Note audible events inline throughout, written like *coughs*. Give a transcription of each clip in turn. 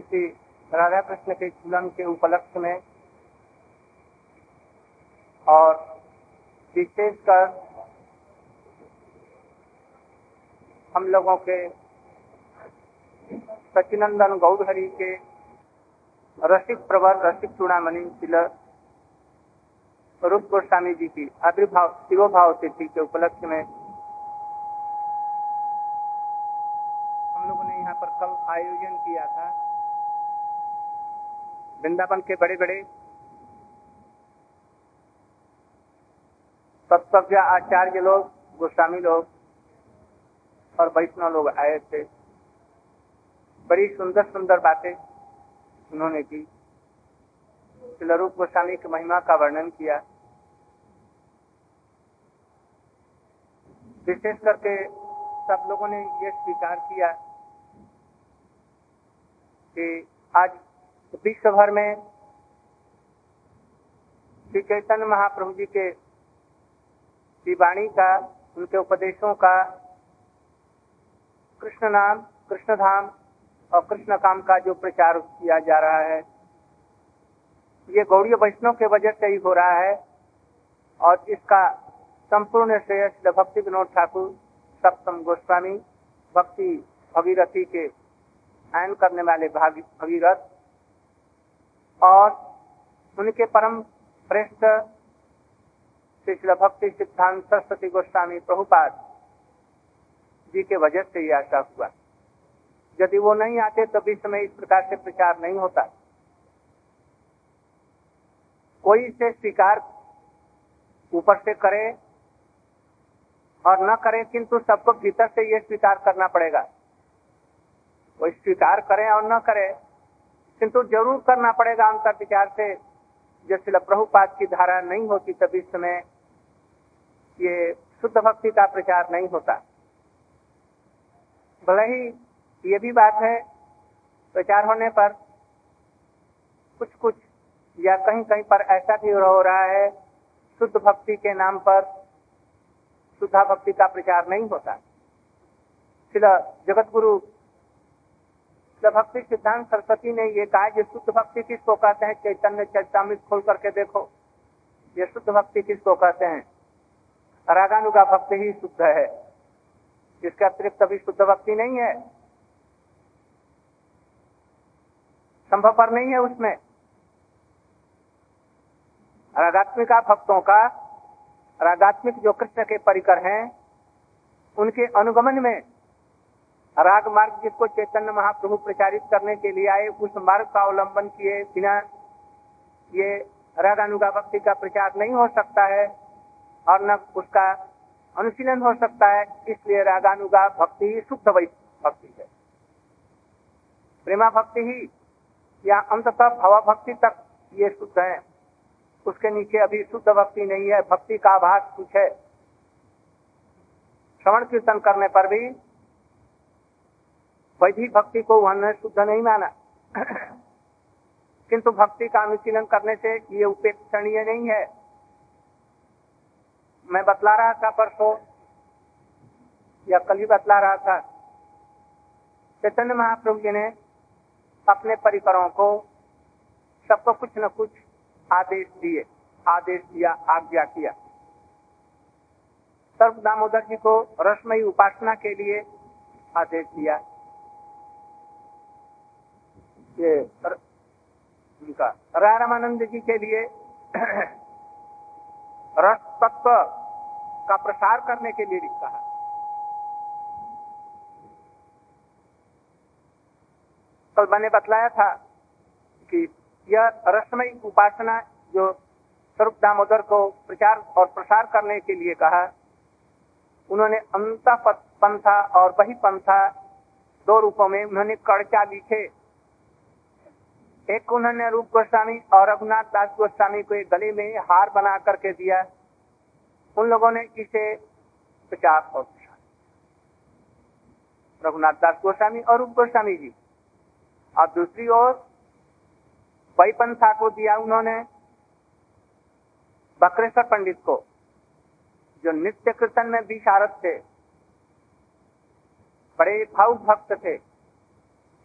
श्री राधा कृष्ण के झूलन के उपलक्ष्य में और विशेषकर हम लोगों के सचिनंदन गौरहरि के रसिक प्रवर, रसिक चूड़ामणि तिलक रूप गोस्वामी जी की आविर्भाव शिवोभाव तिथि के उपलक्ष्य में हम लोगों ने यहाँ पर कल आयोजन किया था। वृंदावन के बड़े बड़े तत्वज्ञ आचार्य लोग, गोस्वामी लोग और वैष्णव लोग आए थे। बड़ी सुंदर सुंदर बातें उन्होंने की। रूप गोस्वामी की महिमा का वर्णन किया। विशेष करके सब लोगों ने ये स्वीकार किया कि आज विश्व भर में श्री चैतन्य महाप्रभु जी के वाणी का, उनके उपदेशों का कृष्ण नाम, कृष्ण धाम और कृष्ण काम का जो प्रचार किया जा रहा है, ये गौड़ी वैष्णव के वजह से ही हो रहा है और इसका संपूर्ण श्रेय श्री भक्ति विनोद ठाकुर, सप्तम गोस्वामी, भक्ति भगीरथी के आयन करने वाले भगीरथ और उनके परम श्रेष्ठ श्री भक्ति सिद्धांत सरस्वती गोस्वामी प्रभुपाद जी के वजह से ही ऐसा हुआ। यदि वो नहीं आते तो भी समय इस प्रकार से प्रचार नहीं होता। कोई इसे स्वीकार ऊपर से करे और न करे, किंतु सबको भीतर से ये स्वीकार करना पड़ेगा। कोई स्वीकार करे और न करे किंतु ज़रूर करना पड़ेगा अंतर विचार से। जो शिल प्रभुपाद की धारा नहीं होती तभी समय ये शुद्ध भक्ति का प्रचार नहीं होता। भले ही ये भी बात है, प्रचार होने पर कुछ कुछ या कहीं कहीं पर ऐसा भी हो रहा है, शुद्ध भक्ति के नाम पर शुद्धा भक्ति का प्रचार नहीं होता। जगत गुरु भक्ति सिद्धांत सरस्वती ने ये कहा कि शुद्ध भक्ति किसको कहते हैं? चैतन्य चैतामृत खोल करके देखो। ये शुद्ध भक्ति किसको कहते हैं? रागानुगा भक्ति ही शुद्ध है। इसके अतिरिक्त अभी शुद्ध भक्ति नहीं है। संभव पर नहीं है उसमें। रागात्मिका भक्तों का, रागात्मिक जो कृष्ण के परिकर हैं, उनके अनुगमन में राग मार्ग जिसको चैतन्य महाप्रभु प्रचारित करने के लिए आए, उस मार्ग का अवलंबन किए बिना ये रागानुगा भक्ति का प्रचार नहीं हो सकता है और न उसका अनुशीलन हो सकता है। इसलिए रागानुगा भक्ति ही शुद्ध भक्ति है। प्रेमा भक्ति ही या अंततः भवा भक्ति तक ये शुद्ध है। उसके नीचे अभी शुद्ध भक्ति नहीं है, भक्ति का आभास कुछ है। श्रवण कीर्तन करने पर भी वैधिक भक्ति को उन्होंने शुद्ध नहीं माना। किंतु भक्ति का अनुशीलन करने से ये उपेक्षणीय नहीं है। मैं बतला रहा था परसों, या कल ही बतला रहा था, चैतन्य महाप्रभु जी ने अपने परिकरों को सबको कुछ न कुछ आदेश दिए, आदेश दिया, आज्ञा किया। सर्व दामोदर जी को रसमयी उपासना के लिए आदेश दिया। ये उनका रामानंद जी के लिए *clears throat* रस तत्व का प्रसार करने के लिए कहा। कल मैंने बतलाया था कि यह रसमय उपासना जो स्वरूप दामोदर को प्रचार और प्रसार करने के लिए कहा, उन्होंने अंत पंथा और वही पंथा दो रूपों में उन्होंने कड़चा लिखे। एक उन्होंने रूप गोस्वामी और रघुनाथ दास गोस्वामी को एक गले में हार बना करके दिया। उन लोगों ने इसे प्रचार और रघुनाथ दास गोस्वामी और रूप गोस्वामी जी। और दूसरी ओर वैपंथा को दिया उन्होंने। बकरेश्वर पंडित को, जो नित्य कीर्तन में विशारद थे। बड़े भावुक भक्त थे।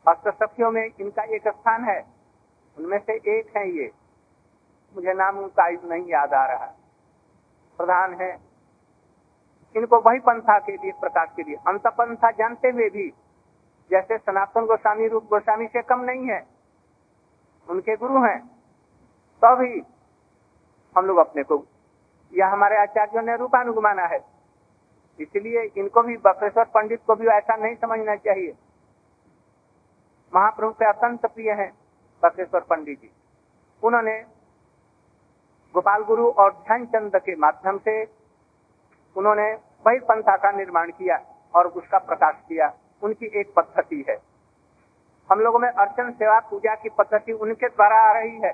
अष्ट सखियों में इनका एक स्थान है। उनमें से एक है ये। मुझे नाम उनका नहीं याद आ रहा। प्रधान है। इनको वही पंथा के लिए प्रकाश के लिए। अंत पंथा जानते हुए भी, जैसे सनातन गोस्वामी, रूप गोस्वामी से कम नहीं है। उनके गुरु हैं। तो हम लोग अपने को यह हमारे आचार्यों ने रूपानुगमाना है। इसलिए इनको भी बक्रेश्वर पंडित को भी ऐसा नहीं समझना चाहिए। महाप्रभु के अत्यंत प्रिय है। बक्रेश्वर पंडित जी। उन्होंने गोपाल गुरु और ध्यानचंद के माध्यम से उन्होंने वही पंथा का निर्माण किया और उसका प्रकाश किया। उनकी एक पद्धति है। हम लोगों में अर्चन सेवा पूजा की पद्धति उनके द्वारा आ रही है।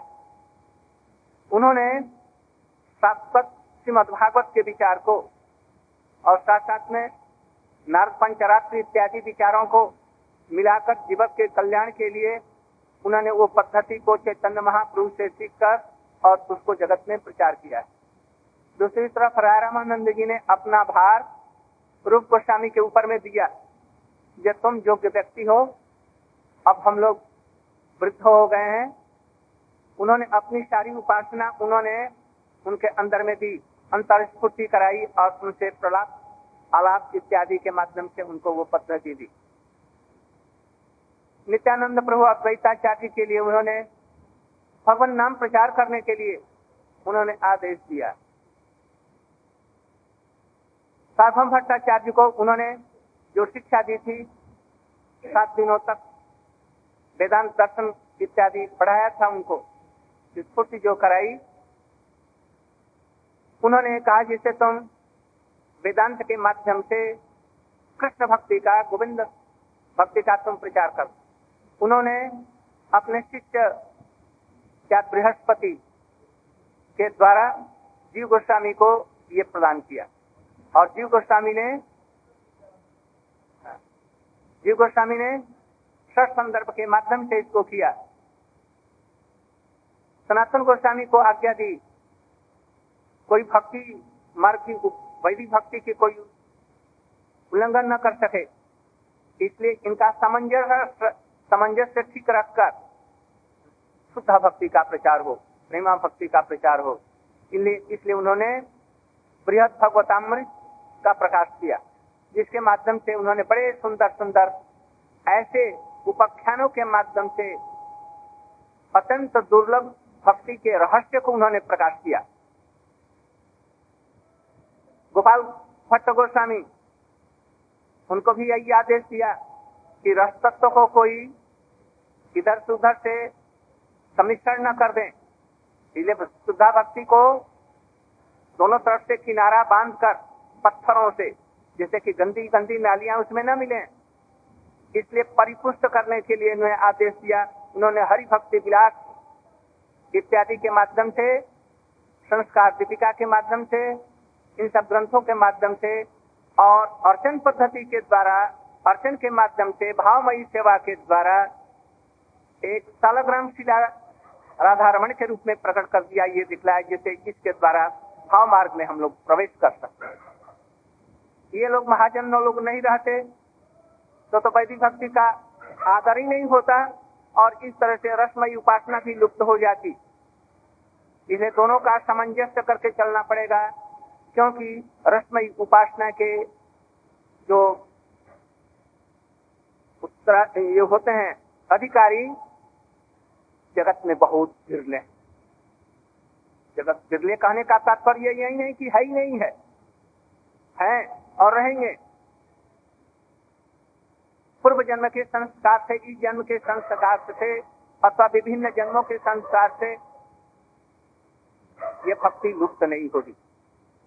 उन्होंने शाश्वत श्रीमद भागवत के विचार को और साथ साथ में नारद पंचरात्रि इत्यादि विचारों को मिलाकर जीवक के कल्याण के लिए उन्होंने वो पद्धति को चैतन्य महाप्रभु से सीखकर और उसको जगत में प्रचार किया है। दूसरी तरफ़ रामानंद जी ने अपना भार रूप गोस्वामी के ऊपर में दिया जब तुम योग्य व्यक्ति हो, अब हम लोग वृद्ध हो गए हैं। उन्होंने अपनी सारी उपासना उन्होंने उनके अंदर में दी अंतर स्फूर्ति कराई और उनसे प्रलाप, आलाप इत्यादि के माध्यम से उनको वो पद्धति दी। नित्यानंद प्रभु अद्वैताचार्य के लिए उन्होंने भगवान नाम प्रचार करने के लिए उन्होंने आदेश दिया। साधम भट्टाचार्य को उन्होंने जो शिक्षा दी थी, सात दिनों तक वेदांत दर्शन इत्यादि पढ़ाया था उनको स्फूर्ति जो कराई। उन्होंने कहा जिसे तुम वेदांत के माध्यम से कृष्ण भक्ति का, गोविंद भक्ति का तुम प्रचार कर। उन्होंने अपने शिष्य क्या बृहस्पति के द्वारा जीव गोस्वामी को ये प्रदान किया। और जीव गोस्वामी ने, जीव गोस्वामी ने सठ संदर्भ के माध्यम से इसको किया। सनातन गोस्वामी को आज्ञा दी, कोई भक्ति मार्ग की वैदिक भक्ति की कोई उल्लंघन न कर सके, इसलिए इनका सामंजस्य सामंजस्य ठीक रखकर शुद्ध भक्ति का प्रचार हो, प्रेमा भक्ति का प्रचार हो। इसलिए इसलिए उन्होंने बृहद भगवतामृत का प्रकाश किया, जिसके माध्यम से उन्होंने बड़े सुंदर सुंदर ऐसे उपाख्यानों के माध्यम से अत्यंत दुर्लभ भक्ति के रहस्य को उन्होंने प्रकाश किया। गोपाल भट्ट गोस्वामी, उनको भी यही आदेश दिया। कि रस तत्व को कोई इधर से उधर से समीक्षण न कर दे। इसलिए शुद्धा भक्ति को दोनों तरफ़ से किनारा बांधकर पत्थरों से, जैसे कि गंदी गंदी नालियाँ उसमें न मिले। इसलिए परिपुष्ट करने के लिए उन्हें आदेश दिया। उन्होंने हरि भक्ति विलास इत्यादि के माध्यम से, संस्कार दीपिका के माध्यम से, इन सब ग्रंथों के माध्यम से और अर्चन पद्धति के द्वारा अर्चन के माध्यम से भावमयी सेवा के द्वारा एक सालग्राम शिला राधा रमन के रूप में प्रकट कर दिया, ये दिखलाया, जिसे इसके द्वारा भाव मार्ग में हम लोग प्रवेश कर सकते ये लोग महाजन लोग नहीं रहते तो तो वैदिक भक्ति का आदर ही नहीं होता, और इस तरह से रसमयी उपासना भी लुप्त हो जाती। इसे दोनों का सामंजस्य करके चलना पड़ेगा, क्योंकि रसमयी उपासना के जो ये होते हैं, अधिकारी, जगत में बहुत बिरले जगत बिरले कहने का तात्पर्य यही नहीं कि है ही नहीं है। हैं और रहेंगे। पूर्व जन्म के संस्कार से इस जन्म के संस्कार से, अथवा विभिन्न जन्मों के संस्कार से ये भक्ति लुप्त नहीं होगी।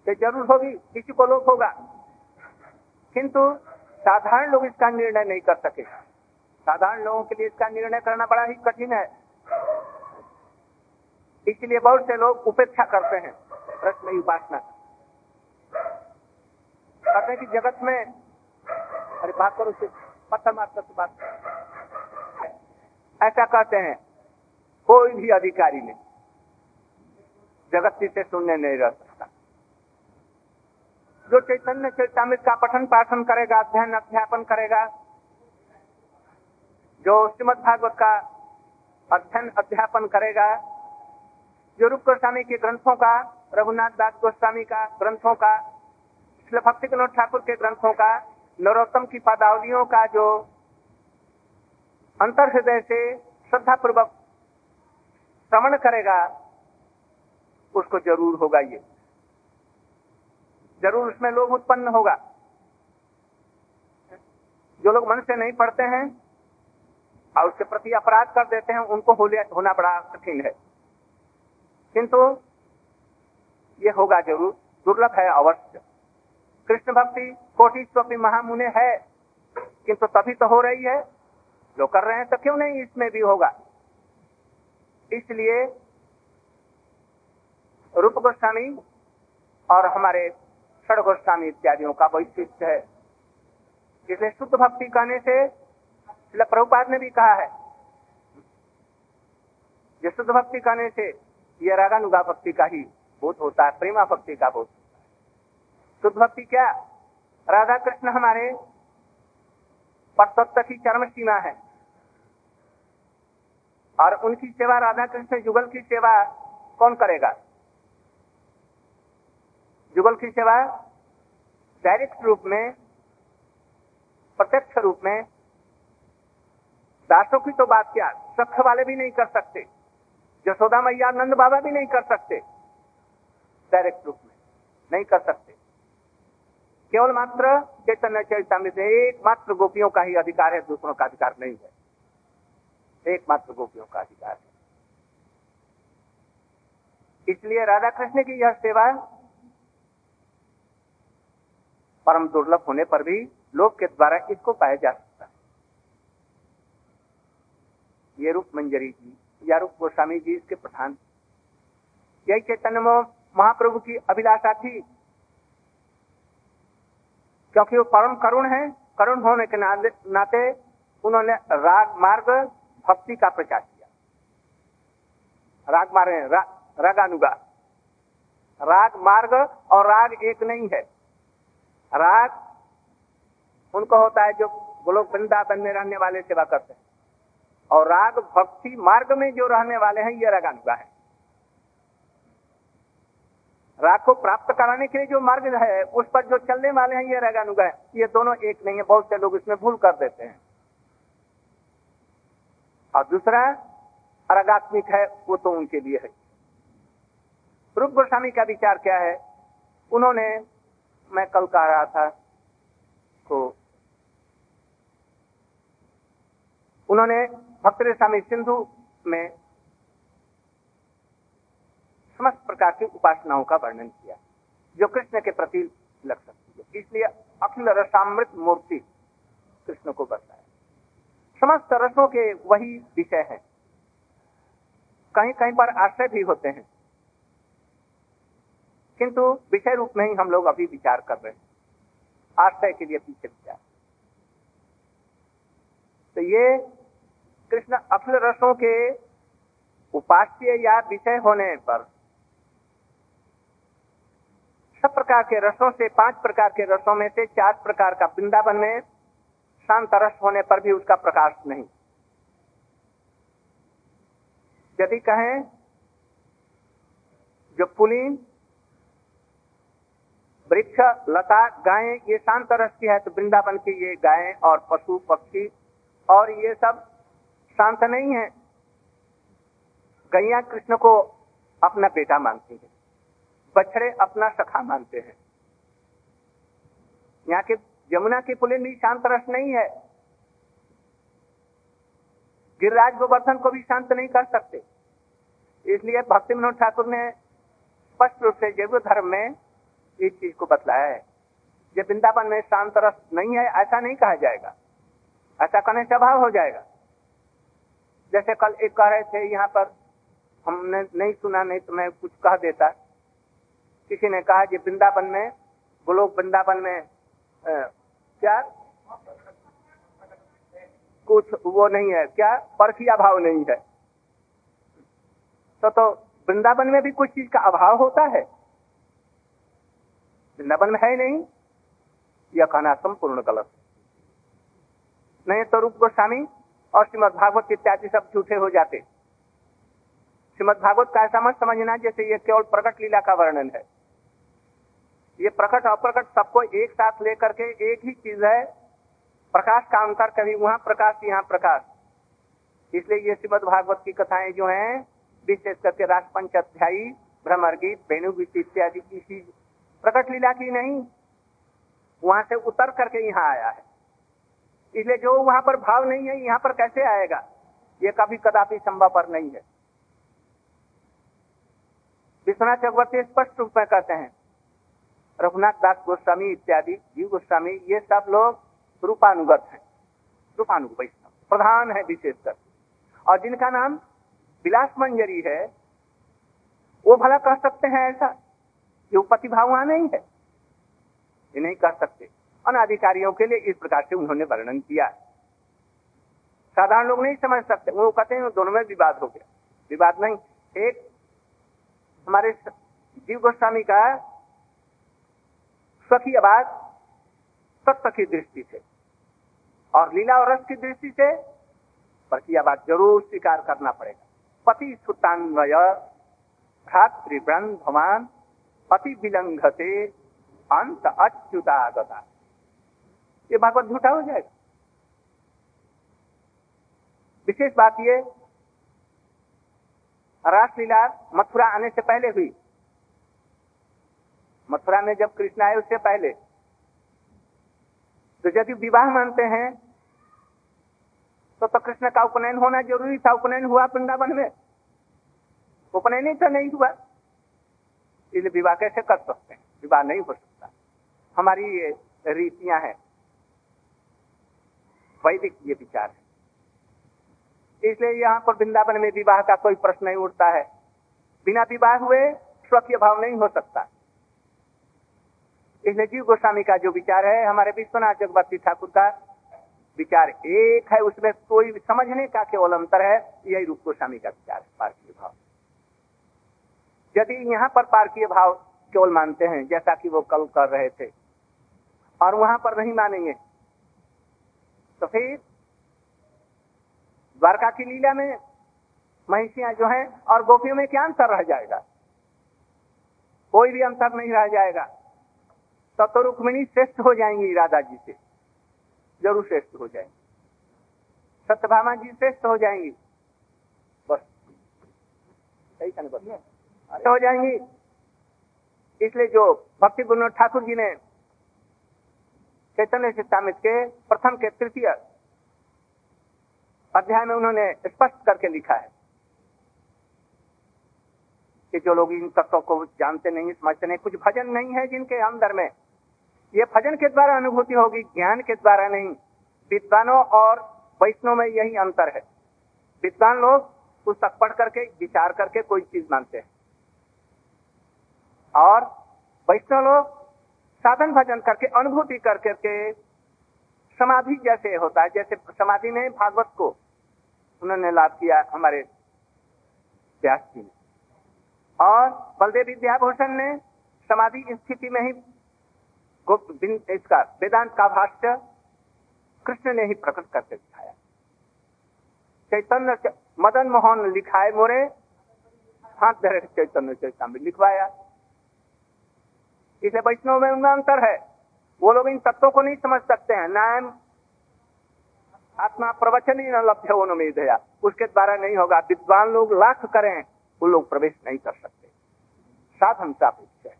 ये ज़रूर होगी, किसी को लोग होगा। किंतु साधारण लोग इसका निर्णय नहीं कर सके। साधारण लोगों के लिए इसका निर्णय करना बड़ा ही कठिन है। इसलिए बहुत से लोग उपेक्षा करते हैं। प्रश्न उपासना। कहते हैं कि जगत में, अरे बात करो पत्थर मार कर बात ऐसा कहते हैं, कोई भी अधिकारी नहीं जगत से सुनने नहीं रह सकता जो चैतन्य चैतामित का पठन पाठन करेगा, अध्ययन, अध्यापन करेगा, जो श्रीमद भागवत का अध्ययन, अध्यापन करेगा, जो रूप गोस्वामी के ग्रंथों का, रघुनाथ दास गोस्वामी का ग्रंथों का शिल भक्ति विनोद ठाकुर के ग्रंथों का, नरोत्तम की पदावलियों का जो अंतर हृदय से श्रद्धा पूर्वक श्रवण करेगा, उसको ज़रूर होगा ये। ज़रूर उसमें लोग उत्पन्न होगा। जो लोग मन से नहीं पढ़ते हैं और उसके प्रति अपराध कर देते हैं, उनको होना बड़ा कठिन है। किंतु ये होगा ज़रूर, दुर्लभ है अवश्य। कृष्ण भक्ति कोटि स्वपी महामुने है, किंतु तभी तो हो रही है। जो कर रहे हैं तो क्यों नहीं इसमें भी होगा? इसलिए रूप गोस्वामी और हमारे षड गोस्वामी इत्यादियों का वैशिष्ट है। इसलिए शुद्ध भक्ति कहने से प्रभुपाद ने भी कहा है। जो शुद्ध भक्ति कहने से यह रागानुगा भक्ति का ही बोध होता है, प्रेमा भक्ति का बोध। शुद्ध भक्ति क्या? राधा कृष्ण हमारे परतत्व की चरम सीमा है। और उनकी सेवा, राधा कृष्ण जुगल की सेवा कौन करेगा? जुगल की सेवा डायरेक्ट रूप में, प्रत्यक्ष रूप में, दासों की तो बात क्या? सख्त वाले भी नहीं कर सकते। जसोदा मैया, नंद बाबा भी नहीं कर सकते। डायरेक्ट रूप में नहीं कर सकते। केवल मात्र चैतन्य से एकमात्र गोपियों का ही अधिकार है, दूसरों का अधिकार नहीं है। एकमात्र गोपियों का अधिकार है। इसलिए राधा कृष्ण की यह सेवा परम दुर्लभ होने पर भी लोग के द्वारा इसको पाया जा सकता है। ये रूप मंजरी जी या रूप गोस्वामी जी इसके प्रधान। यही चैतन्य महाप्रभु की अभिलाषा थी। क्योंकि वो परम करुण है करुण होने के नाते उन्होंने राग मार्ग भक्ति का प्रचार किया। राग मार्ग रा, रागानुगा। राग मार्ग और राग एक नहीं है। राग उनको होता है जो गोलोक वृंदावन में रहने वाले सेवा करते हैं। और राग भक्ति मार्ग में जो रहने वाले हैं, ये रागानुगा है। राग को प्राप्त कराने के लिए जो मार्ग है, उस पर जो चलने वाले हैं, ये रागानुगा है। ये दोनों एक नहीं है, बहुत से लोग इसमें भूल कर देते हैं। और दूसरा, रागात्मिक है, वो तो उनके लिए है। रूप गोस्वामी का विचार क्या है? उन्होंने मैं कल कह रहा था तो उन्होंने भक्त स्वामी सिंधु में समस्त प्रकार की उपासनाओं का वर्णन किया, जो कृष्ण के प्रति लग सकती है। इसलिए अखिल रसामृत मूर्ति कृष्ण को बताया समस्त रसों के वही विषय है। कहीं कहीं पर आश्रय भी होते हैं। किंतु विषय रूप में ही हम लोग अभी विचार कर रहे हैं। आश्रय के लिए पीछे विचार। तो ये कृष्ण अफल रसों के उपास्य या विषय होने पर सब प्रकार के रसों से, पाँच प्रकार के रसों में से चार प्रकार का वृंदावन में शांत रस होने पर भी उसका प्रकाश नहीं। यदि कहें, जो पुलिन वृक्ष, लता, गायें, ये शांत रस की है तो वृंदावन की ये गायें और पशु, पक्षी और ये सब शांत नहीं है। गैया कृष्ण को अपना बेटा मानती है, बछड़े अपना सखा मानते हैं। यहाँ के यमुना की पुलिन भी शांत रस नहीं है। गिरिराज गोवर्धन को भी शांत नहीं कर सकते। इसलिए भक्ति मनोज ठाकुर ने स्पष्ट रूप से जैव धर्म में इस चीज़ को बतलाया है। जब वृंदावन में शांत रस नहीं है, ऐसा नहीं कहा जाएगा। ऐसा करने से अभाव हो जाएगा। जैसे कल एक कह रहे थे, यहाँ पर हमने नहीं सुना, नहीं तो मैं कुछ कह देता। किसी ने कहा कि वृंदावन में गोलोक वृंदावन में क्या? कुछ वो नहीं है, क्या? परखिया अभाव नहीं है। तो तो वृंदावन में भी कुछ चीज़ का अभाव होता है? में है नहीं, यह कहना संपूर्ण गलत। नहीं तो रूप गोस्वामी और श्रीमद भागवत इत्यादि सब झूठे हो जाते। श्रीमद भागवत का ऐसा मत समझना जैसे ये केवल प्रकट लीला का वर्णन है। ये प्रकट अप्रकट सबको एक साथ लेकर के एक ही चीज़ है, प्रकाश का अंतर कभी वहाँ प्रकाश, यहाँ प्रकाश। इसलिए ये श्रीमद भागवत की कथाएँ जो हैं, विशेष करके राजपंच अध्यायी भ्रमर गीत वेणु गीत इत्यादि की प्रकट लीला की नहीं, वहाँ से उतर करके यहाँ आया है। इसलिए जो वहाँ पर भाव नहीं है, यहाँ पर कैसे आएगा? ये कभी कदापि संभव पर नहीं है। विश्वनाथ चक्रवर्ती स्पष्ट रूप में कहते हैं, रघुनाथ दास गोस्वामी इत्यादि, जीव गोस्वामी, ये सब लोग रूपानुगत हैं। रूपानुग वैष्णव, प्रधान है विशेषकर। और जिनका नाम विलास मंजरी है, वो भला कह सकते हैं ऐसा? ये प्रतिभा वहाँ नहीं है। ये नहीं कह सकते। अनाधिकारियों के लिए इस प्रकार से उन्होंने वर्णन किया साधारण लोग नहीं समझ सकते। वो कहते हैं, दोनों में विवाद हो गया। विवाद नहीं। एक, हमारे जीव गोस्वामी का स्वकीय आवाज़ तत्व की दृष्टि से और लीला और रस की दृष्टि से पर आवाज़ ज़रूर स्वीकार करना पड़ेगा। पति सुतान्वय भ्रातृवृंद भवान पति विलंघते अंत अच्युतागता। ये भागवत झूठा हो जाएगा। विशेष बात ये, रासलीला मथुरा आने से पहले हुई। मथुरा में जब कृष्ण आए उससे पहले। तो यदि विवाह मानते हैं तो तो कृष्ण का उपनयन होना ज़रूरी था। उपनयन हुआ वृंदावन में। उपनयन ही तो नहीं हुआ। इसलिए विवाह कैसे कर सकते हैं? विवाह नहीं हो सकता। हमारी रीतियाँ हैं। वैदिक ये विचार है। इसलिए यहाँ पर वृंदावन में विवाह का कोई प्रश्न नहीं उठता है। बिना विवाह हुए स्वकीय भाव नहीं हो सकता। इसलिए जीव गोस्वामी का जो विचार है, हमारे विश्वनाथ जगवर्ती ठाकुर का विचार एक है, उसमें कोई समझने का केवल अंतर है, यही रूप गोस्वामी का विचार है। यदि यहाँ पर पार्कीय भाव केवल मानते हैं, जैसा कि वो कल कर रहे थे, और वहाँ पर नहीं मानेंगे तो फिर द्वारका की लीला में महिषियाँ जो है और गोपियों में क्या अंतर रह जाएगा? कोई भी अंतर नहीं रह जाएगा। तब तो रुक्मिणी श्रेष्ठ हो जाएँगी राधा जी से। ज़रूर श्रेष्ठ हो जाएँगी। सत्यभामा जी श्रेष्ठ हो जाएँगी। बस। सही कहने बस हो जाएँगी। इसलिए जो भक्ति गुरु ठाकुर जी ने चैतन्य चित्तामित के प्रथम के तृतीय अध्याय में उन्होंने स्पष्ट करके लिखा है कि जो लोग इन तत्वों को जानते नहीं, समझते नहीं, कुछ भजन नहीं है जिनके अंदर में। ये भजन के द्वारा अनुभूति होगी, ज्ञान के द्वारा नहीं। विद्वानों और वैष्णव में यही अंतर है। विद्वान लोग पुस्तक पढ़ करके, विचार करके कोई चीज़ मानते हैं। और वैष्णव लोग साधन भजन करके, अनुभूति कर करके समाधि जैसे होता है, जैसे समाधि में भागवत को उन्होंने लाभ किया हमारे व्यास जी ने। और बलदेव विद्याभूषण ने समाधि स्थिति में ही इसका वेदांत का भाष्य कृष्ण ने ही प्रकट करके दिखाया। चैतन्य मदन मोहन लिखाए मोरे, हाथ धरे चैतन्य चैतन्य लिखवाया। इसलिए वैष्णव में उनका अंतर है। वो लोग इन तत्वों को नहीं समझ सकते हैं। नाम आत्मा प्रवचन ही न लभ्य उन्मेद है उसके द्वारा नहीं होगा। विद्वान लोग लाख करें, वो लोग प्रवेश नहीं कर सकते। साधन सापेक्ष है।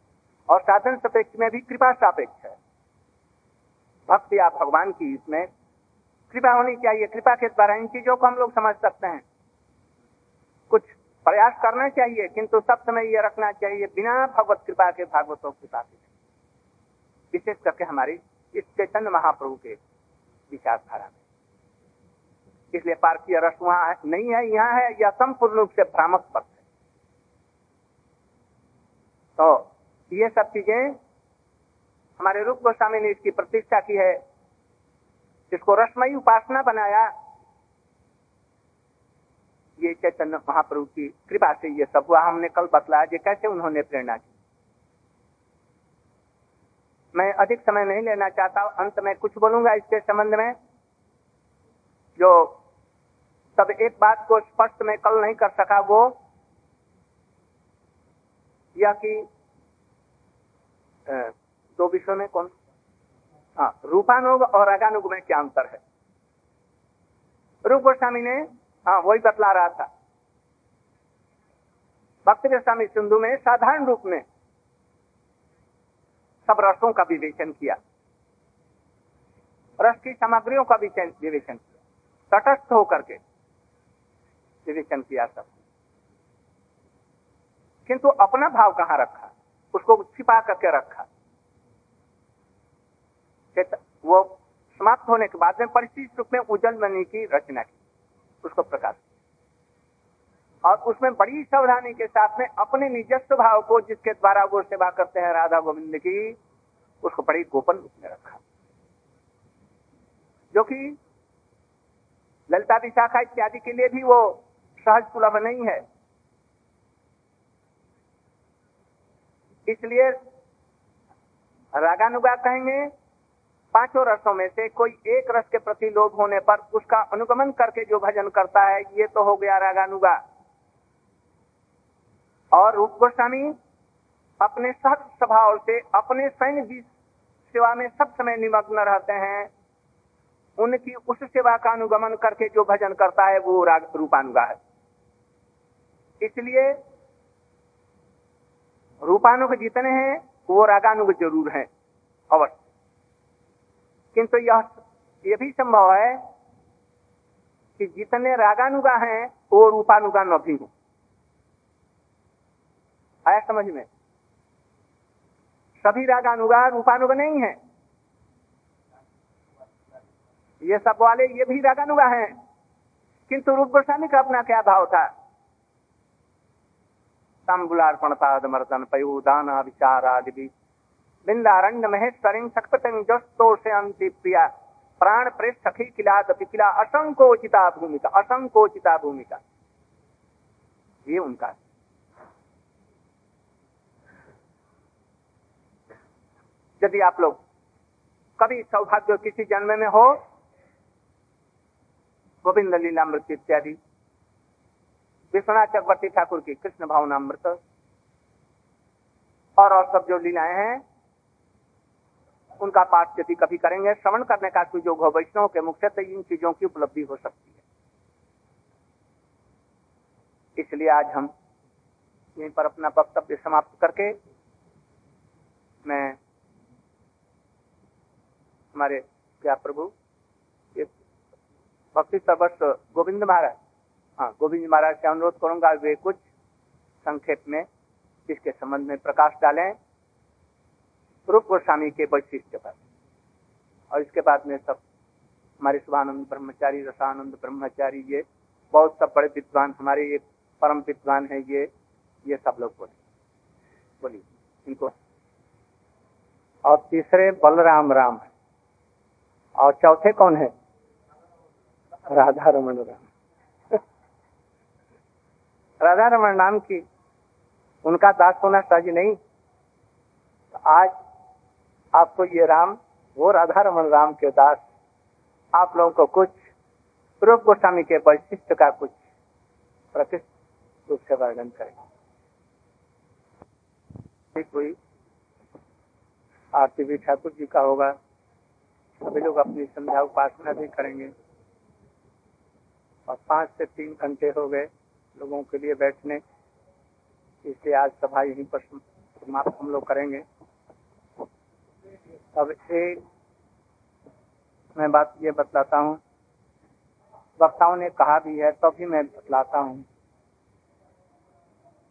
और साधन सापेक्ष में भी कृपा सापेक्ष है। भक्ति या भगवान की इसमें। कृपा होनी चाहिए। कृपा के द्वारा इन चीज़ों को हम लोग समझ सकते हैं। प्रयास करना चाहिए, किंतु सब समय ये रखना चाहिए, बिना भगवत कृपा के, भागवतों कृपा के विशेष करके हमारी इस चैतन्य महाप्रभु के विचारधारा में। इसलिए पार्थिव रस वहाँ नहीं है, यहाँ है यह संपूर्ण रूप से भ्रामक पथ है। तो ये सब चीज़ें हमारे रूप गोस्वामी ने इसकी प्रतिष्ठा की है। इसको रसमयी उपासना बनाया ये चैतन्य महाप्रभु की कृपा से ये सब हुआ। हमने कल बतलाया कि कैसे उन्होंने प्रेरणा की मैं अधिक समय नहीं लेना चाहता, अंत में कुछ बोलूँगा इसके संबंध में, जो तब एक बात को स्पष्ट में कल नहीं कर सका, वो या कि दो विषयों में कौन? हाँ रूपानुग और रागानुग में क्या अंतर है? रूप गोस्वामी ने हाँ वही बतला रहा था। भक्ति स्वामी सिंधु में साधारण रूप में सब रसों का विवेचन किया। रस की सामग्रियों का विवेचन किया। तटस्थ होकर के विवेचन किया सब। किंतु अपना भाव कहाँ रखा? उसको छिपा करके रखा। वो समाप्त होने के बाद में परिस्थिति रूप में उज्जवल मनी की रचना की। उसको प्रकाश और उसमें बड़ी सावधानी के साथ में अपने निजस्व भाव को जिसके द्वारा वो सेवा करते हैं राधा गोविंद की, उसको बड़ी गोपन रूप में रखा। जो कि ललिता विशाखा इत्यादि के लिए भी वो सहज सुलभ नहीं है। इसलिए रागानुगा कहेंगे पाँचों रसों में से कोई एक रस के प्रति लोभ होने पर उसका अनुगमन करके जो भजन करता है, ये तो हो गया रागानुगा। और रूप गोस्वामी अपने सहज स्वभाव से, अपने सैन्य भी सेवा में सब समय निमग्न रहते हैं। उनकी उस सेवा का अनुगमन करके जो भजन करता है, वो राग रूपानुगा है। इसलिए रूपानुग जितने हैं, वो रागानुग ज़रूर हैं, अवश्य। किंतु यह यह भी संभव है कि जितने रागानुगा हैं, वो रूपानुगा न भी हो। आया समझ में? सभी रागानुगा, रूपानुगा नहीं है। ये सब वाले, ये भी रागानुगा हैं। किंतु रूप गोस्वामी का अपना क्या भाव था? तांबुलार्पण पाद मर्दन, पयोदान विचार आदि बिंदारण्य महेश्वरी अंति प्रिया प्राण प्रेस सखी किला किला असंकोचिता भूमिका असंकोचिता भूमिका ये उनका। यदि आप लोग कभी सौभाग्य किसी जन्म में हो गोविंद लीलामृत इत्यादि, विश्वनाथ चक्रवर्ती ठाकुर की कृष्ण भावनामृत, और और सब जो लीलाएँ हैं उनका पाठ यदि कभी करेंगे, श्रवण करने का सुयोग हो, वैष्णव के मुख्यतः इन चीज़ों की उपलब्धि हो सकती है। इसलिए आज हम यहीं पर अपना वक्तव्य समाप्त करके मैं हमारे क्या प्रभु भक्ति सर्वस्व गोविंद महाराज हाँ गोविंद महाराज से अनुरोध करूँगा वे कुछ संक्षेप में इसके संबंध में प्रकाश डालें। रूप गोस्वामी के वैशिष्ट पर। और इसके बाद में सब हमारे शुभानंद ब्रह्मचारी, रसानंद ब्रह्मचारी, ये बहुत सब बड़े विद्वान, हमारे ये परम विद्वान है, ये ये सब लोग बोले। बोलिए, इनको। और तीसरे, बलराम राम है। और चौथे कौन है? राधा रमन राम। *laughs* राधा रमन नाम की, उनका दास होना सहज नहीं। तो आज आपको ये राम, वो राधा रमन राम के दास। आप लोगों को कुछ, रूप गोस्वामी के वैशिष्ट का कुछ प्रतिष्ठ रूप से वर्णन करेंगे कोई आरती भी ठाकुर जी का होगा। सभी लोग अपनी संध्या उपासना भी करेंगे। और पाँच से तीन घंटे हो गए लोगों के लिए बैठने। इसलिए आज सभा यहीं पर समाप्त हम लोग करेंगे। अब एक मैं बात ये बतलाता हूँ। वक्ताओं ने कहा भी है तो भी मैं बतलाता हूँ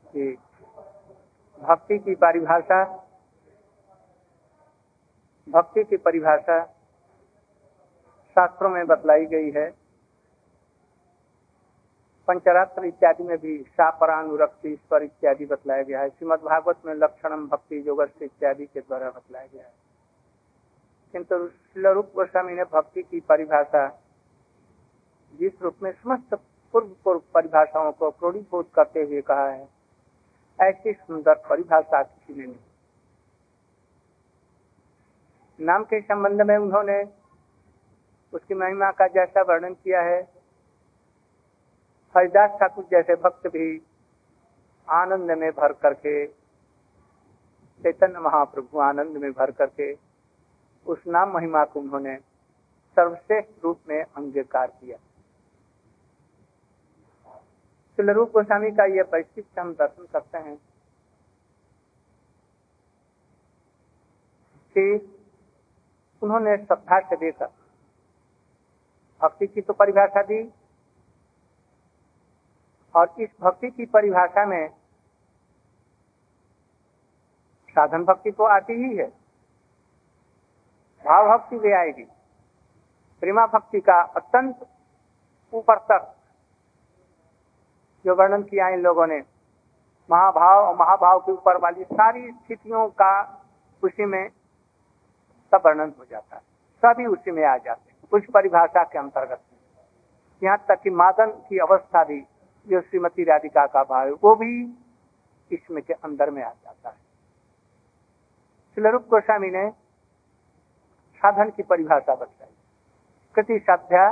कि भक्ति की परिभाषा, भक्ति की परिभाषा शास्त्रों में बतलाई गई है। पंचरात्र इत्यादि में भी सापरानुरक्ति ईश्वर इत्यादि बतलाया गया है। श्रीमद भागवत में लक्षणम भक्ति, योगस्थ इत्यादि के द्वारा बतलाया गया है। किंतु शिलरूप गोस्वामी ने भक्ति की परिभाषा, जिस रूप में समस्त पूर्व पूर्व परिभाषाओं को क्रोड़ीभूत करते हुए कहा है, ऐसी सुंदर परिभाषा किसी ने नहीं। नाम के संबंध में उन्होंने उसकी महिमा का जैसा वर्णन किया है, हरिदास ठाकुर जैसे भक्त भी आनंद में भर करके, चैतन्य महाप्रभु आनंद में भर करके उस नाम महिमा को उन्होंने सर्वश्रेष्ठ रूप में अंगीकार किया। रूप गोस्वामी का यह परिस्थिति हम दर्शन करते हैं कि उन्होंने श्रद्धा से देखा, भक्ति की तो परिभाषा दी, और इस भक्ति की परिभाषा में साधन भक्ति तो आती ही है। भाव भक्ति भी आएगी। प्रेमा भक्ति का अत्यंत ऊपर तक जो वर्णन किया इन लोगों ने, महाभाव और महाभाव के ऊपर वाली सारी स्थितियों का उसी में सब वर्णन हो जाता है। सभी उसी में आ जाते हैं, उस परिभाषा के अंतर्गत। यहाँ तक कि मादन की अवस्था भी, जो श्रीमती राधिका का भाव है, वो भी इसमें के अंदर में आ जाता है। शिलरूप गोस्वामी ने साधन की परिभाषा बताई। कृति साध्या,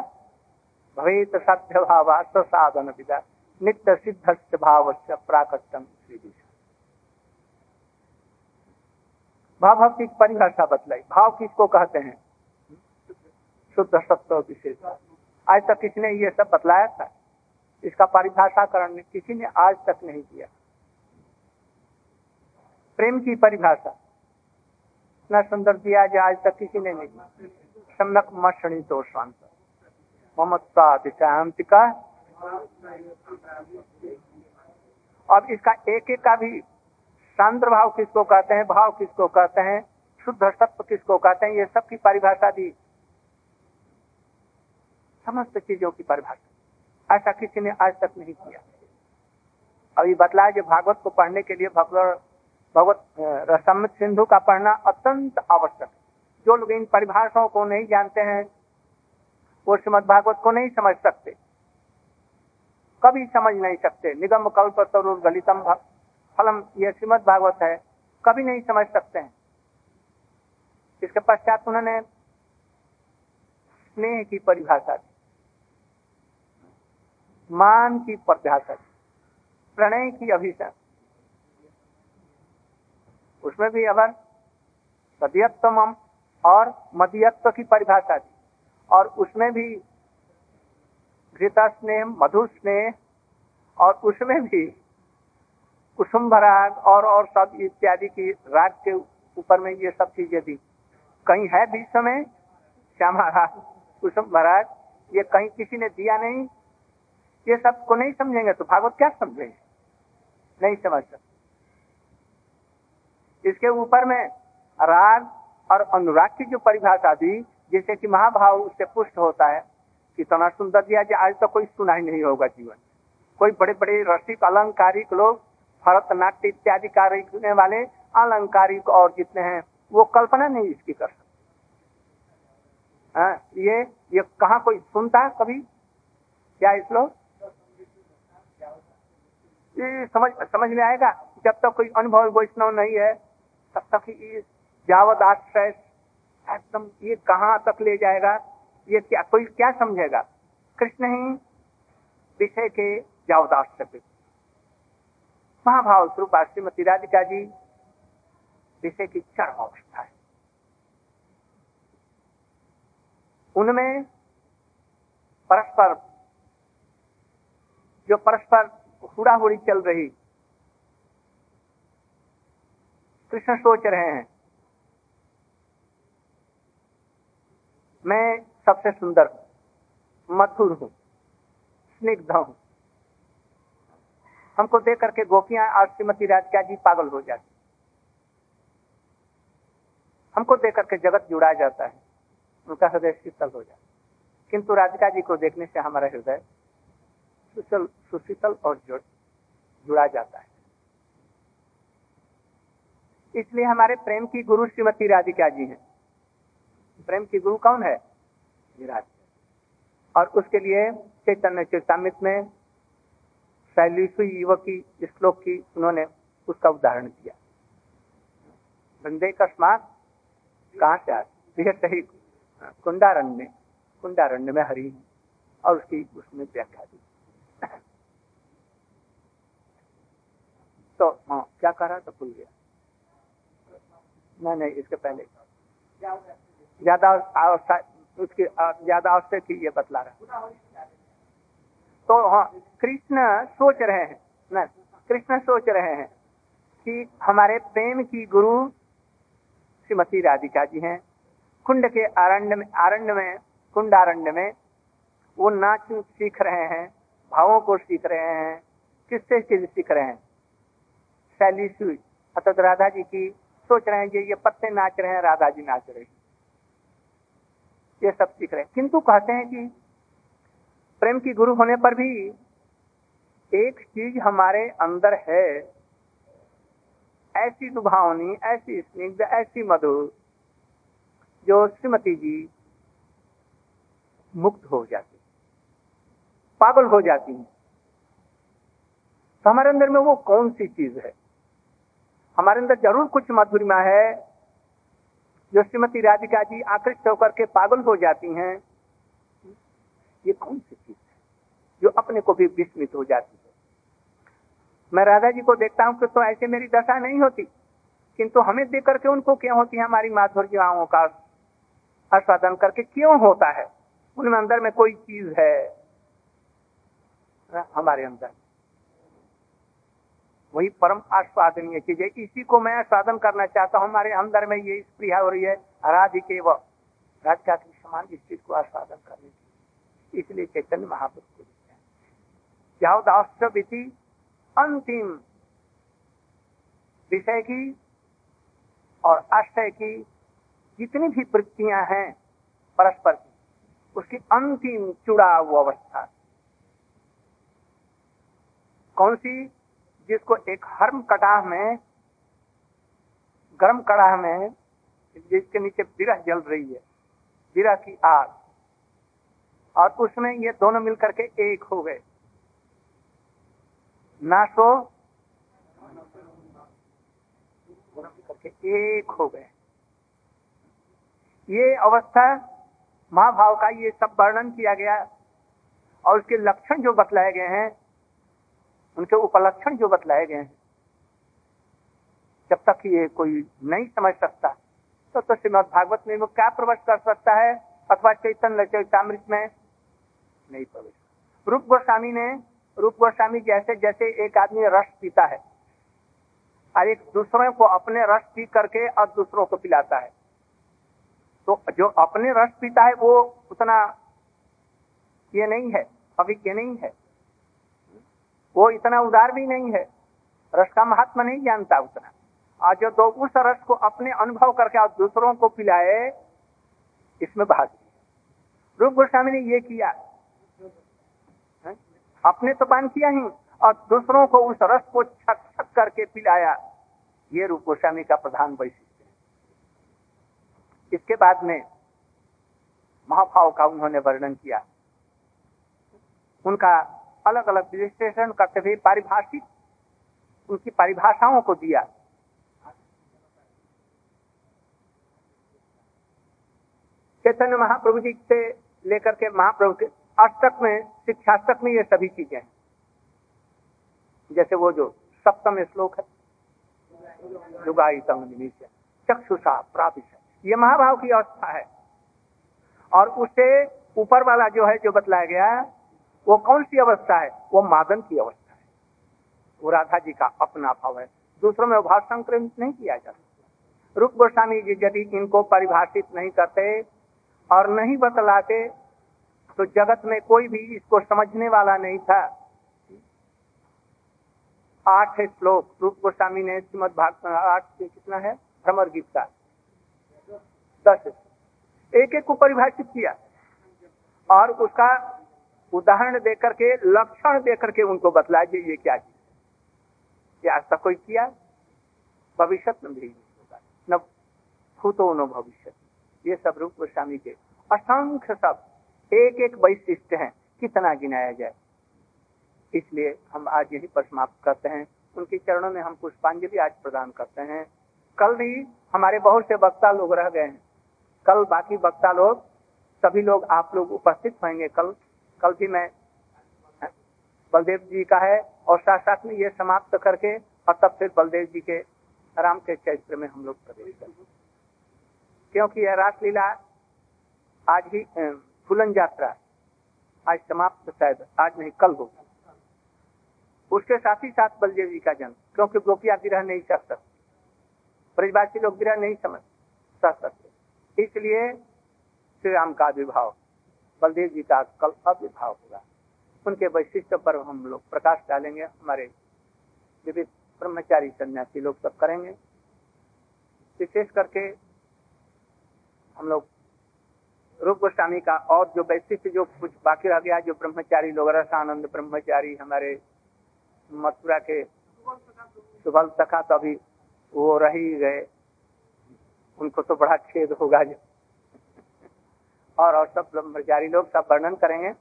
भवेत साध्य भाव साधन विदा। नित्य सिद्ध भाव से प्राकटम श्री भाव की परिभाषा बतलाई। भाव किसको कहते हैं? शुद्ध सत्व विशेष। आज तक किसने ये सब बतलाया था? इसका परिभाषाकरण किसी ने आज तक नहीं किया। प्रेम की परिभाषा। इतना सुंदर दिया जो आज तक किसी ने नहीं सम्यक मणी तो शांत। ममता दिशांतिका अब इसका एक एक का भी सांद्र भाव किसको कहते हैं, भाव किसको कहते हैं, शुद्ध सत्व किसको कहते हैं, ये सब की परिभाषा दी। समस्त चीज़ों की परिभाषा। ऐसा किसी ने आज तक नहीं किया। अभी बतलाया जो भागवत को पढ़ने के लिए भगवत भगवत रसमित सिंधु का पढ़ना अत्यंत आवश्यक जो लोग इन परिभाषाओं को नहीं जानते हैं, वो श्रीमद भागवत को नहीं समझ सकते। कभी समझ नहीं सकते। निगम कल्प तरुर गलितम फलम यह श्रीमद भागवत है, कभी नहीं समझ सकते हैं। इसके पश्चात उन्होंने स्नेह की परिभाषा दी मान की परिभाषा दी प्रणय की अभिषेक उसमें भी अगर सदियत्व और मदियत्व की परिभाषा दी और उसमें भी घृता स्नेह, मधुर स्नेह और उसमें भी कुसुम राग और और सब इत्यादि की राग के ऊपर में ये सब चीज़ें दी कहीं है बीच में? श्यामा राग कुसुम राग ये कहीं किसी ने दिया नहीं? ये सबको नहीं समझेंगे तो भागवत क्या समझेंगे नहीं समझ सकते। इसके ऊपर में राग और अनुराग की जो परिभाषा दी जैसे कि महाभाव उससे पुष्ट होता है इतना सुंदर दिया कि आज तक तो कोई सुना ही नहीं होगा जीवन। कोई बड़े बड़े रसिक अलंकारिक लोग भरतनाट्य इत्यादि कार्य वाले अलंकारिक और जितने हैं वो कल्पना नहीं इसकी कर सकते। हाँ, ये ये कहा कोई सुनता कभी? क्या इस लोग? समझ समझ में आएगा? जब तक तो कोई अनुभव वैष्णव नहीं है ये जावत आश्रय एकदम ये कहाँ तक ले जाएगा? ये क्या कोई क्या समझेगा? कृष्ण ही विषय के जावदास महाभाव स्वरूप श्रीमती राधिका जी विषय की चरम अवस्था है। उनमें परस्पर जो परस्पर हुड़ाहुड़ी चल रही कृष्ण सोच रहे हैं। मैं सबसे सुंदर, मथुर हूँ, स्निग्ध हूँ। हमको देख करके गोपियाँ आज श्रीमती राधिका जी पागल हो जाती। हमको देख करके जगत जुड़ा जाता है, उनका हृदय शीतल हो जाता। किंतु राधिका जी को देखने से हमारा हृदय सुशीतल और जुड़ जुड़ा जाता है। इसलिए हमारे प्रेम की गुरु श्रीमती राधिका जी हैं। प्रेम की गुरु कौन है? और उसके लिए चैतन्य चेतामित में शैलीसु युवक की श्लोक की उन्होंने उसका उदाहरण दिया। बंदे स्मार कहाँ से आते सही कुंडारण में कुंडारण्य में हरी और उसकी उसमें व्याख्या दी। *coughs* तो क्या कह रहा था भूल गया। नहीं नहीं इसके पहले। ज़्यादा अवस्था उसकी ज़्यादा अवस्था की ये बतला रहा। तो हाँ कृष्ण सोच रहे हैं न कृष्ण सोच रहे हैं कि हमारे प्रेम की गुरु श्रीमती राधिका जी हैं। कुंड के अरण्य में अरण्य में कुंडारण्य में वो नाच सीख रहे हैं भावों को सीख रहे हैं। किससे चीज़ सीख रहे हैं? शैली सुई अर्थात राधा जी की सोच रहे हैं कि ये पत्ते नाच रहे हैं राधा जी नाच रहे हैं। ये सब सीख रहे हैं। किंतु कहते हैं कि प्रेम की गुरु होने पर भी एक चीज़ हमारे अंदर है। ऐसी दुभावनी ऐसी स्निग्ध, ऐसी मधुर, जो श्रीमती जी मुक्त हो जाती पागल हो जाती है। तो हमारे अंदर में वो कौन सी चीज़ है? हमारे अंदर ज़रूर कुछ मधुरिमा है। जो श्रीमती राधिका जी आकृष्ट होकर के पागल हो जाती हैं, ये कौन सी चीज़ है जो अपने को भी विस्मित हो जाती है? मैं राधा जी को देखता हूँ कि तो ऐसे मेरी दशा नहीं होती, किंतु हमें देख करके उनको क्यों होती है, हमारी माधुर्याओं का आस्वादन करके क्यों होता है? उनमें अंदर में कोई चीज़ है, हमारे अंदर वही परम आस्वादनीय चीज़ है। इसी को मैं आस्वादन करना चाहता हूँ। हमारे अंदर में ये स्प्रिया हो रही है राधिके व राधिका के समान इस चीज़ को आस्वादन करने की इसलिए चैतन्य महापुरुष को जाओ अंतिम विषय की और आश्रय की जितनी भी वृत्तियाँ हैं परस्पर की, उसकी अंतिम चुड़ाव अवस्था। कौन सी? जिसको एक हर्म कटाह में, गर्म कड़ाह में, जिसके नीचे बिरह जल रही है बिरह की आग। और उसमें ये दोनों मिलकर के एक हो गए। नासो करके एक हो गए। ये अवस्था महाभाव का ये सब वर्णन किया गया। और उसके लक्षण जो बतलाए गए हैं उनके उपलक्षण जो बतलाए गए हैं। जब तक ये कोई नहीं समझ सकता तो तो श्रीमद भागवत में वो क्या प्रवेश कर सकता है? अथवा चैतन्य, चैतामृत में नहीं प्रवेश। रूप गोस्वामी ने, रूप गोस्वामी जैसे जैसे एक आदमी रस पीता है, और एक दूसरों को अपने रस पी करके और दूसरों को पिलाता है तो जो अपने रस पीता है, वो उतना ये नहीं है, अभी ये नहीं है। वो इतना उदार भी नहीं है। रस का महात्मा नहीं जानता उतना। और जो तो उस रस को अपने अनुभव करके और दूसरों को पिलाए, इसमें भाग रूप गोस्वामी ने ये किया। है? अपने तो पान किया ही। और दूसरों को उस रस को छक छक करके पिलाया। ये रूप गोस्वामी का प्रधान वैशिष्ट है। इसके बाद में महाभाव का उन्होंने वर्णन किया। उनका अलग अलग विश्लेषण करते हुए पारिभाषिक उनकी परिभाषाओं को दिया। चैतन्य महाप्रभु जी से लेकर के महाप्रभु के अष्टक में शिक्षाष्टक में ये सभी चीज़ें हैं। जैसे वो जो सप्तम श्लोक है, युगायुतम चक्षुषा प्रापित ये महाभाव की अवस्था है। और उससे ऊपर वाला जो है, जो बतलाया गया वो कौन सी अवस्था है? वो मादन की अवस्था है। वो राधा जी का अपना भाव है। दूसरों में भाव संक्रमित नहीं किया जा सकता। रूप गोस्वामी जी, यदि इनको परिभाषित नहीं करते और नहीं बतलाते तो जगत में कोई भी इसको समझने वाला नहीं था। आठ श्लोक। रूप गोस्वामी ने श्रीमद भाग आठ कितना है? भ्रमर गीत का। दस एक एक को परिभाषित किया। और उसका उदाहरण देकर के, लक्षण देकर के उनको बतला ये क्या चीज़ ये आज तक कोई किया? भविष्य में भी न भूतो न भविष्य। ये सब रूप गोस्वामी के असंख्य सब एक एक वैशिष्ट है, कितना गिनाया जाए। इसलिए हम आज यही पर समाप्त करते हैं। उनके चरणों में हम पुष्पांजलि आज प्रदान करते हैं। कल भी हमारे बहुत से वक्ता लोग रह गए हैं। कल बाकी वक्ता लोग, सभी लोग आप लोग उपस्थित होंगे कल। कल भी मैं, बलदेव जी का है, और साथ साथ में ये समाप्त करके और तब फिर बलदेव जी के राम के चरित्र में हम लोग प्रवेश करें क्योंकि यह रासलीला आज ही फुलन यात्रा आज समाप्त शायद, आज नहीं, कल होगी उसके साथ ही साथ बलदेव जी का जन्म, क्योंकि गोपिया गिरह नहीं कर सकते। ब्रजवासी लोग गिरह नहीं समझ सकते। इसलिए श्री राम का आविर्भाव। बलदेव जी का कल आविर्भाव होगा। उनके वैशिष्ट पर हम लोग प्रकाश डालेंगे, हमारे विविध ब्रह्मचारी सन्यासी लोग सब करेंगे। विशेष करके हम लोग रूप गोस्वामी का और जो वैशिष्ट, जो कुछ बाकी रह गया, जो ब्रह्मचारी लोग, रसानंद ब्रह्मचारी, हमारे मथुरा के सुबल सखा तो अभी वो रह ही गए। उनको तो बड़ा खेद होगा जो और और सब ब्रह्मचारी लोग सब वर्णन करेंगे।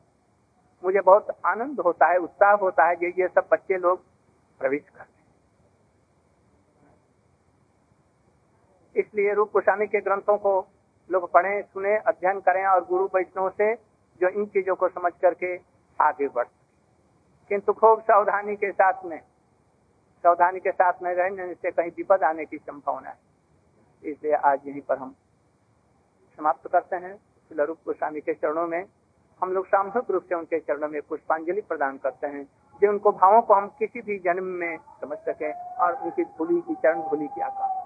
मुझे बहुत आनंद होता है, उत्साह होता है ये ये सब बच्चे लोग प्रवेश करते इसलिए रूप गोस्वामी के ग्रंथों को लोग पढ़ें, सुने, अध्ययन करें और गुरु वैष्णव से जो इन चीज़ों को समझ करके आगे बढ़ सके। किंतु खूब सावधानी के साथ में, सावधानी के साथ में रहने से कहीं विपद आने की संभावना है। इसलिए आज यहीं पर हम समाप्त करते हैं। रूप गोस्वामी के चरणों में हम लोग सामूहिक रूप से उनके चरणों में पुष्पांजलि प्रदान करते हैं, जो उनको भावों को हम किसी भी जन्म में समझ सके और उनकी धूली की चरण धूली की आकांक्षा।